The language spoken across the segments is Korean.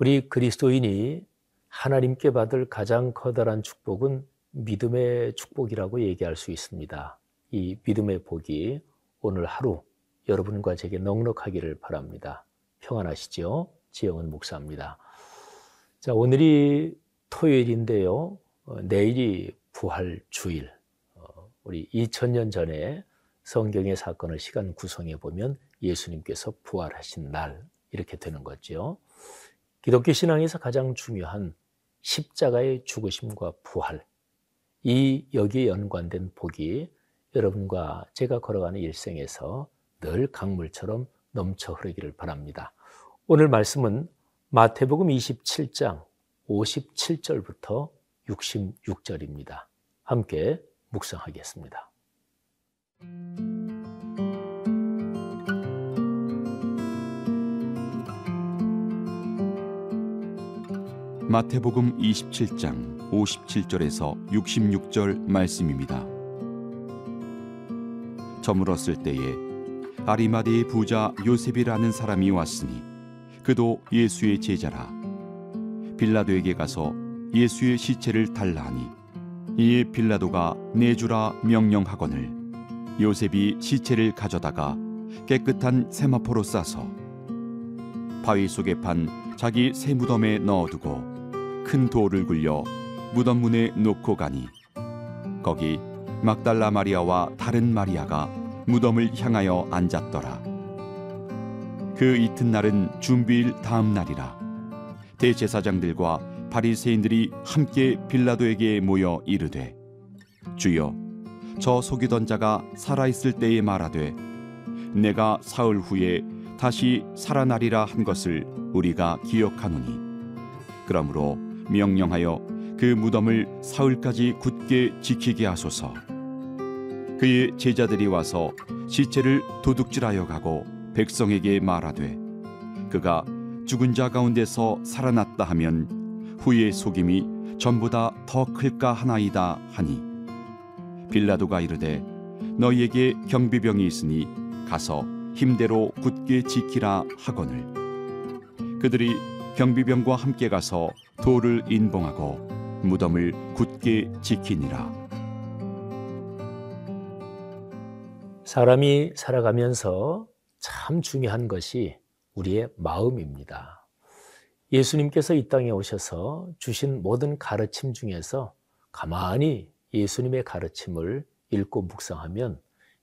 우리 그리스도인이 하나님께 받을 가장 커다란 축복은 믿음의 축복이라고 얘기할 수 있습니다. 이 믿음의 복이 오늘 하루 여러분과 제게 넉넉하기를 바랍니다. 평안하시죠? 지영은 목사입니다. 자, 오늘이 토요일인데요. 어, 내일이 부활 주일. 어, 우리 2000년 전에 성경의 사건을 시간 구성해 보면 예수님께서 부활하신 날 이렇게 되는 거죠. 기독교 신앙에서 가장 중요한 십자가의 죽으심과 부활. 이 여기에 연관된 복이 여러분과 제가 걸어가는 일생에서 늘 강물처럼 넘쳐 흐르기를 바랍니다. 오늘 말씀은 마태복음 27장 57절부터 66절입니다. 함께 묵상하겠습니다. 마태복음 27장 57절에서 66절 말씀입니다. 저물었을 때에 아리마대의 부자 요셉이라는 사람이 왔으니 그도 예수의 제자라 빌라도에게 가서 예수의 시체를 달라 하니 이에 빌라도가 내주라 명령하거늘 요셉이 시체를 가져다가 깨끗한 세마포로 싸서 바위 속에 판 자기 새 무덤에 넣어두고 큰 돌을 굴려 무덤 문에 놓고 가니 거기 막달라 마리아와 다른 마리아가 무덤을 향하여 앉았더라. 그 이튿날은 준비일 다음 날이라 대제사장들과 바리새인들이 함께 빌라도에게 모여 이르되 주여 저 속이던 자가 살아 있을 때에 말하되 내가 사흘 후에 다시 살아나리라 한 것을 우리가 기억하노니 그러므로 명령하여 그 무덤을 사흘까지 굳게 지키게 하소서. 그의 제자들이 와서 시체를 도둑질하여 가고 백성에게 말하되 그가 죽은 자 가운데서 살아났다 하면 후의 속임이 전보다 더 클까 하나이다 하니 빌라도가 이르되 너희에게 경비병이 있으니 가서 힘대로 굳게 지키라 하거늘 그들이 경비병과 함께 가서 돌을 인봉하고 무덤을 굳게 지키니라. 사람이 살아가면서 참 중요한 것이 우리의 마음입니다. 예수님께서 이 땅에 오셔서 주신 모든 가르침 중에서 가만히 예수님의 가르침을 읽고 묵상하면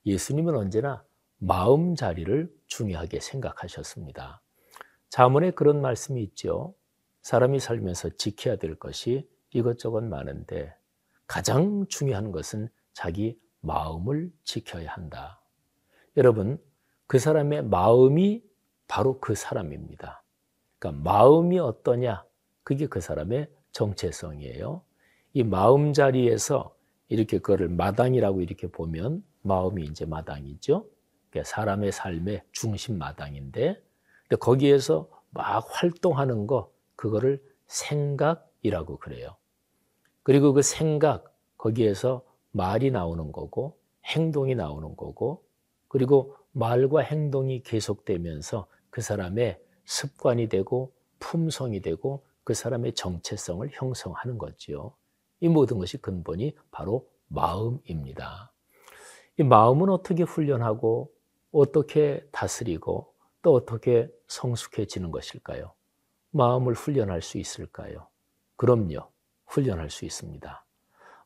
예수님은 언제나 마음 자리를 중요하게 생각하셨습니다. 자문에 그런 말씀이 있죠. 사람이 살면서 지켜야 될 것이 이것저것 많은데 가장 중요한 것은 자기 마음을 지켜야 한다. 여러분, 그 사람의 마음이 바로 그 사람입니다. 그러니까 마음이 어떠냐? 그게 그 사람의 정체성이에요. 이 마음 자리에서 이렇게 그거를 마당이라고 이렇게 보면 마음이 이제 마당이죠. 그러니까 사람의 삶의 중심 마당인데 근데 거기에서 막 활동하는 거 그거를 생각이라고 그래요. 그리고 그 생각 거기에서 말이 나오는 거고 행동이 나오는 거고 그리고 말과 행동이 계속되면서 그 사람의 습관이 되고 품성이 되고 그 사람의 정체성을 형성하는 거지요. 이 모든 것이 근본이 바로 마음입니다. 이 마음은 어떻게 훈련하고 어떻게 다스리고 또 어떻게 성숙해지는 것일까요? 마음을 훈련할 수 있을까요? 그럼요. 훈련할 수 있습니다.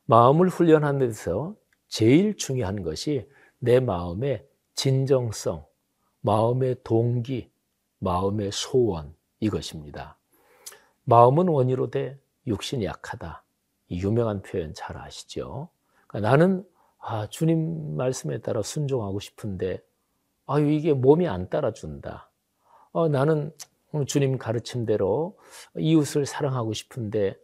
마음을 훈련하는 데서 제일 중요한 것이 내 마음의 진정성, 마음의 동기, 마음의 소원 이것입니다. 마음은 원이로 돼 육신이 약하다. 유명한 표현 잘 아시죠? 그러니까 나는 아, 주님 말씀에 따라 순종하고 싶은데 아유 이게 몸이 안 따라준다. 어, 나는 주님 가르침대로 이웃을 사랑하고 싶은데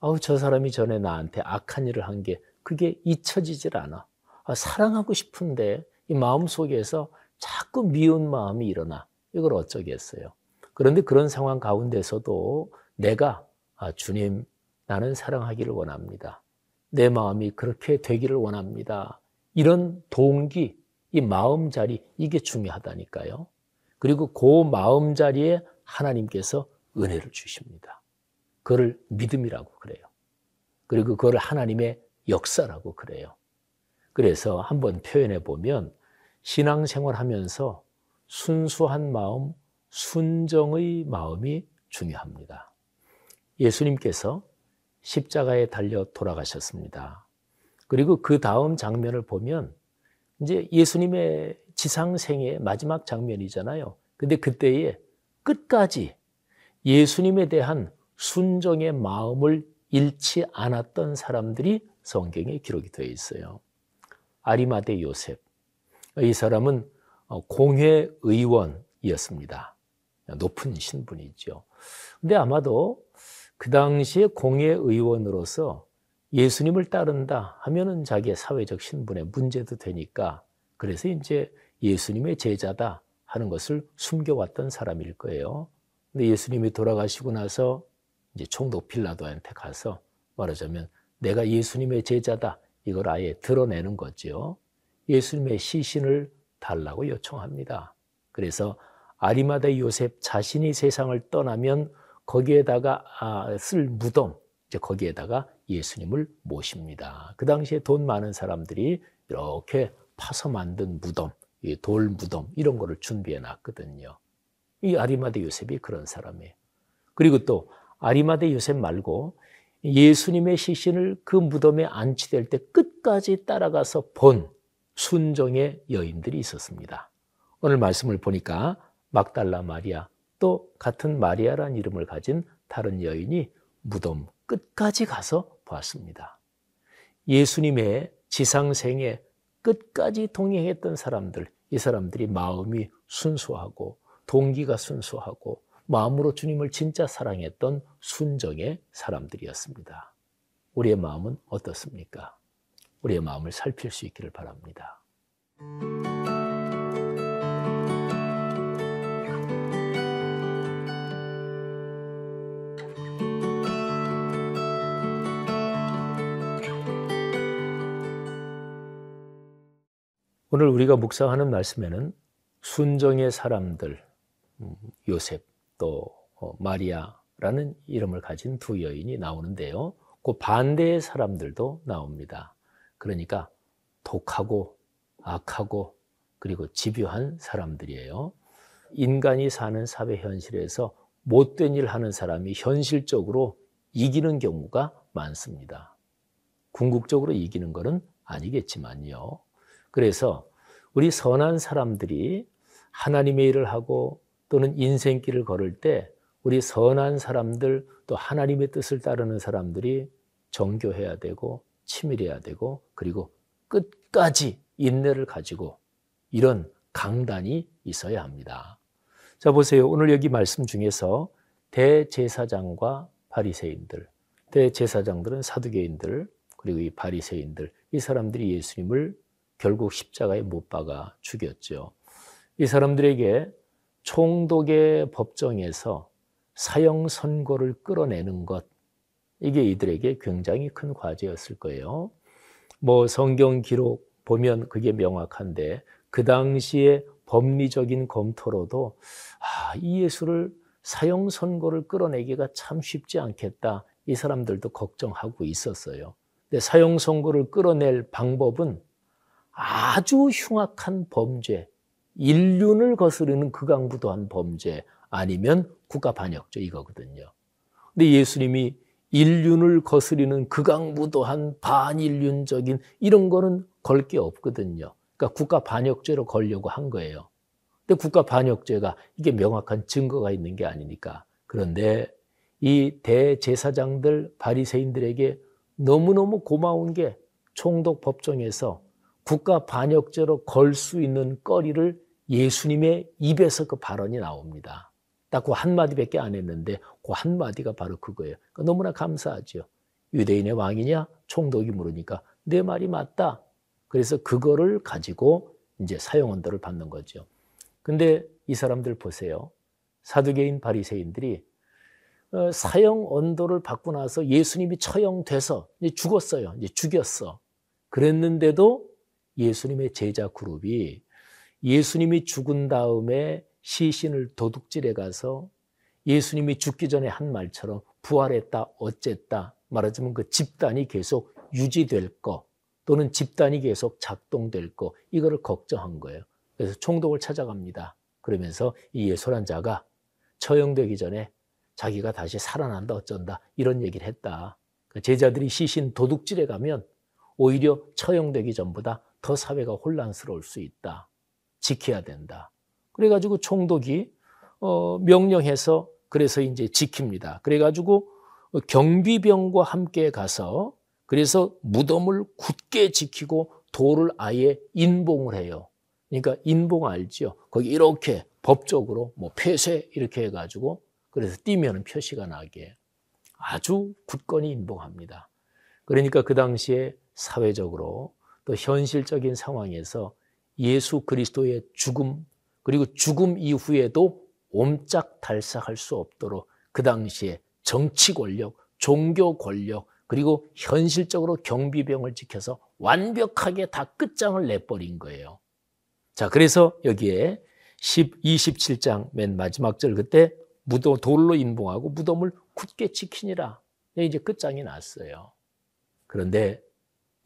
아우 저 사람이 전에 나한테 악한 일을 한 게 그게 잊혀지질 않아. 아, 사랑하고 싶은데 이 마음 속에서 자꾸 미운 마음이 일어나. 이걸 어쩌겠어요. 그런데 그런 상황 가운데서도 내가 아, 주님 나는 사랑하기를 원합니다. 내 마음이 그렇게 되기를 원합니다. 이런 동기, 이 마음 자리 이게 중요하다니까요. 그리고 그 마음 자리에 하나님께서 은혜를 주십니다. 그걸 믿음이라고 그래요. 그리고 그걸 하나님의 역사라고 그래요. 그래서 한번 표현해 보면 신앙생활 하면서 순수한 마음, 순정의 마음이 중요합니다. 예수님께서 십자가에 달려 돌아가셨습니다. 그리고 그 다음 장면을 보면 이제 예수님의 지상생의 마지막 장면이잖아요. 근데 그때에 끝까지 예수님에 대한 순정의 마음을 잃지 않았던 사람들이 성경에 기록이 되어 있어요. 아리마대 요셉. 이 사람은 공회 의원이었습니다. 높은 신분이죠. 근데 아마도 그 당시에 공회 의원으로서 예수님을 따른다 하면은 자기의 사회적 신분에 문제도 되니까 그래서 이제 예수님의 제자다 하는 것을 숨겨왔던 사람일 거예요. 근데 예수님이 돌아가시고 나서 이제 총독 빌라도한테 가서 말하자면 내가 예수님의 제자다 이걸 아예 드러내는 거죠. 예수님의 시신을 달라고 요청합니다. 그래서 아리마다 요셉 자신이 세상을 떠나면 거기에다가 아, 쓸 무덤, 이제 거기에다가 예수님을 모십니다. 그 당시에 돈 많은 사람들이 이렇게 파서 만든 무덤, 돌 무덤 이런 거를 준비해 놨거든요. 이 아리마대 요셉이 그런 사람이에요. 그리고 또 아리마대 요셉 말고 예수님의 시신을 그 무덤에 안치될 때 끝까지 따라가서 본 순종의 여인들이 있었습니다. 오늘 말씀을 보니까 막달라 마리아 또 같은 마리아란 이름을 가진 다른 여인이 무덤 끝까지 가서 보았습니다. 예수님의 지상생에 끝까지 동행했던 사람들, 이 사람들이 마음이 순수하고 동기가 순수하고 마음으로 주님을 진짜 사랑했던 순정의 사람들이었습니다. 우리의 마음은 어떻습니까? 우리의 마음을 살필 수 있기를 바랍니다. 오늘 우리가 묵상하는 말씀에는 순정의 사람들, 음, 요셉 또 어, 마리아라는 이름을 가진 두 여인이 나오는데요. 그 반대의 사람들도 나옵니다. 그러니까 독하고 악하고 그리고 집요한 사람들이에요. 인간이 사는 사회 현실에서 못된 일 하는 사람이 현실적으로 이기는 경우가 많습니다. 궁극적으로 이기는 것은 아니겠지만요. 그래서 우리 선한 사람들이 하나님의 일을 하고 또는 인생길을 걸을 때 우리 선한 사람들 또 하나님의 뜻을 따르는 사람들이 정교해야 되고 치밀해야 되고 그리고 끝까지 인내를 가지고 이런 강단이 있어야 합니다. 자 보세요. 오늘 여기 말씀 중에서 대제사장과 바리새인들, 대제사장들은 사두개인들 그리고 이 바리새인들 이 사람들이 예수님을 결국 십자가에 못 박아 죽였죠. 이 사람들에게 총독의 법정에서 사형 선고를 끌어내는 것 이게 이들에게 굉장히 큰 과제였을 거예요. 뭐 성경 기록 보면 그게 명확한데 그 당시에 법리적인 검토로도 아, 이 예수를 사형 선고를 끌어내기가 참 쉽지 않겠다. 이 사람들도 걱정하고 있었어요. 근데 사형 선고를 끌어낼 방법은 아주 흉악한 범죄, 인륜을 거스르는 극악무도한 범죄 아니면 국가 반역죄 이거거든요. 근데 예수님이 인륜을 거스리는 극악무도한 반인륜적인 이런 거는 걸 게 없거든요. 그러니까 국가 반역죄로 걸려고 한 거예요. 근데 국가 반역죄가 이게 명확한 증거가 있는 게 아니니까. 그런데 이 대제사장들 바리새인들에게 너무너무 고마운 게 총독 법정에서 국가 반역죄로 걸 수 있는 거리를 예수님의 입에서 그 발언이 나옵니다. 딱 그 한마디밖에 안 했는데 그 한마디가 바로 그거예요. 그러니까 너무나 감사하죠. 유대인의 왕이냐? 총독이 물으니까 내 말이 맞다. 그래서 그거를 가지고 이제 사형 언도를 받는 거죠. 근데 이 사람들 보세요. 사두개인 바리새인들이 어, 사형 언도를 받고 나서 예수님이 처형돼서 죽었어요. 죽였어. 그랬는데도 예수님의 제자 그룹이 예수님이 죽은 다음에 시신을 도둑질해 가서 예수님이 죽기 전에 한 말처럼 부활했다, 어쨌다 말하자면 그 집단이 계속 유지될 거 또는 집단이 계속 작동될 거 이거를 걱정한 거예요. 그래서 총독을 찾아갑니다. 그러면서 이 예솔한 자가 처형되기 전에 자기가 다시 살아난다 어쩐다 이런 얘기를 했다. 그 제자들이 시신 도둑질에 가면 오히려 처형되기 전보다 더 사회가 혼란스러울 수 있다. 지켜야 된다. 그래가지고 총독이 어, 명령해서 그래서 이제 지킵니다. 그래가지고 경비병과 함께 가서 그래서 무덤을 굳게 지키고 돌을 아예 인봉을 해요. 그러니까 인봉 알죠? 거기 이렇게 법적으로 뭐 폐쇄 이렇게 해가지고 그래서 뛰면 표시가 나게 아주 굳건히 인봉합니다. 그러니까 그 당시에 사회적으로 또 현실적인 상황에서 예수 그리스도의 죽음 그리고 죽음 이후에도 옴짝달싹할 수 없도록 그 당시에 정치 권력, 종교 권력 그리고 현실적으로 경비병을 지켜서 완벽하게 다 끝장을 내버린 거예요. 자, 그래서 여기에 10, 27장 맨 마지막 절 그때 무덤 돌로 인봉하고 무덤을 굳게 지키니라. 이제 끝장이 났어요. 그런데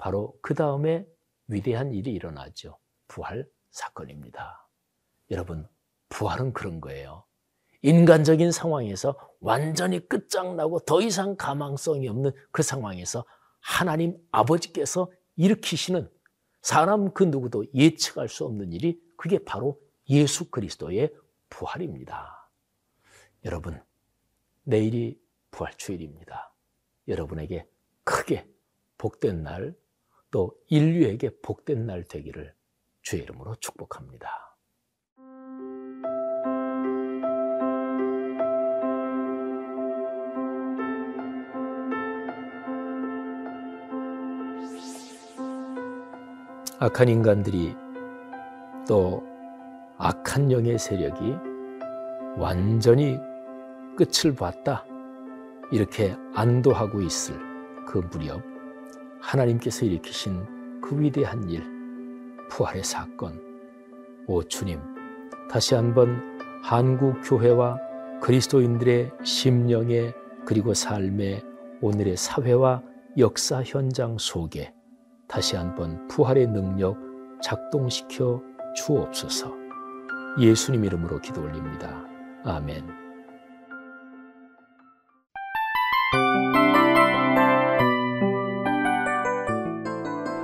바로 그 다음에 위대한 일이 일어나죠. 부활 사건입니다. 여러분, 부활은 그런 거예요. 인간적인 상황에서 완전히 끝장나고 더 이상 가망성이 없는 그 상황에서 하나님 아버지께서 일으키시는 사람 그 누구도 예측할 수 없는 일이 그게 바로 예수 그리스도의 부활입니다. 여러분, 내일이 부활주일입니다. 여러분에게 크게 복된 날, 또 인류에게 복된 날 되기를 주의 이름으로 축복합니다. 악한 인간들이 또 악한 영의 세력이 완전히 끝을 봤다. 이렇게 안도하고 있을 그 무렵 하나님께서 일으키신 그 위대한 일, 부활의 사건. 오 주님, 다시 한번 한국 교회와 그리스도인들의 심령에 그리고 삶의 오늘의 사회와 역사 현장 속에 다시 한번 부활의 능력 작동시켜 주옵소서. 예수님 이름으로 기도 올립니다. 아멘.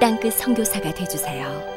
땅끝 성교사가 되주세요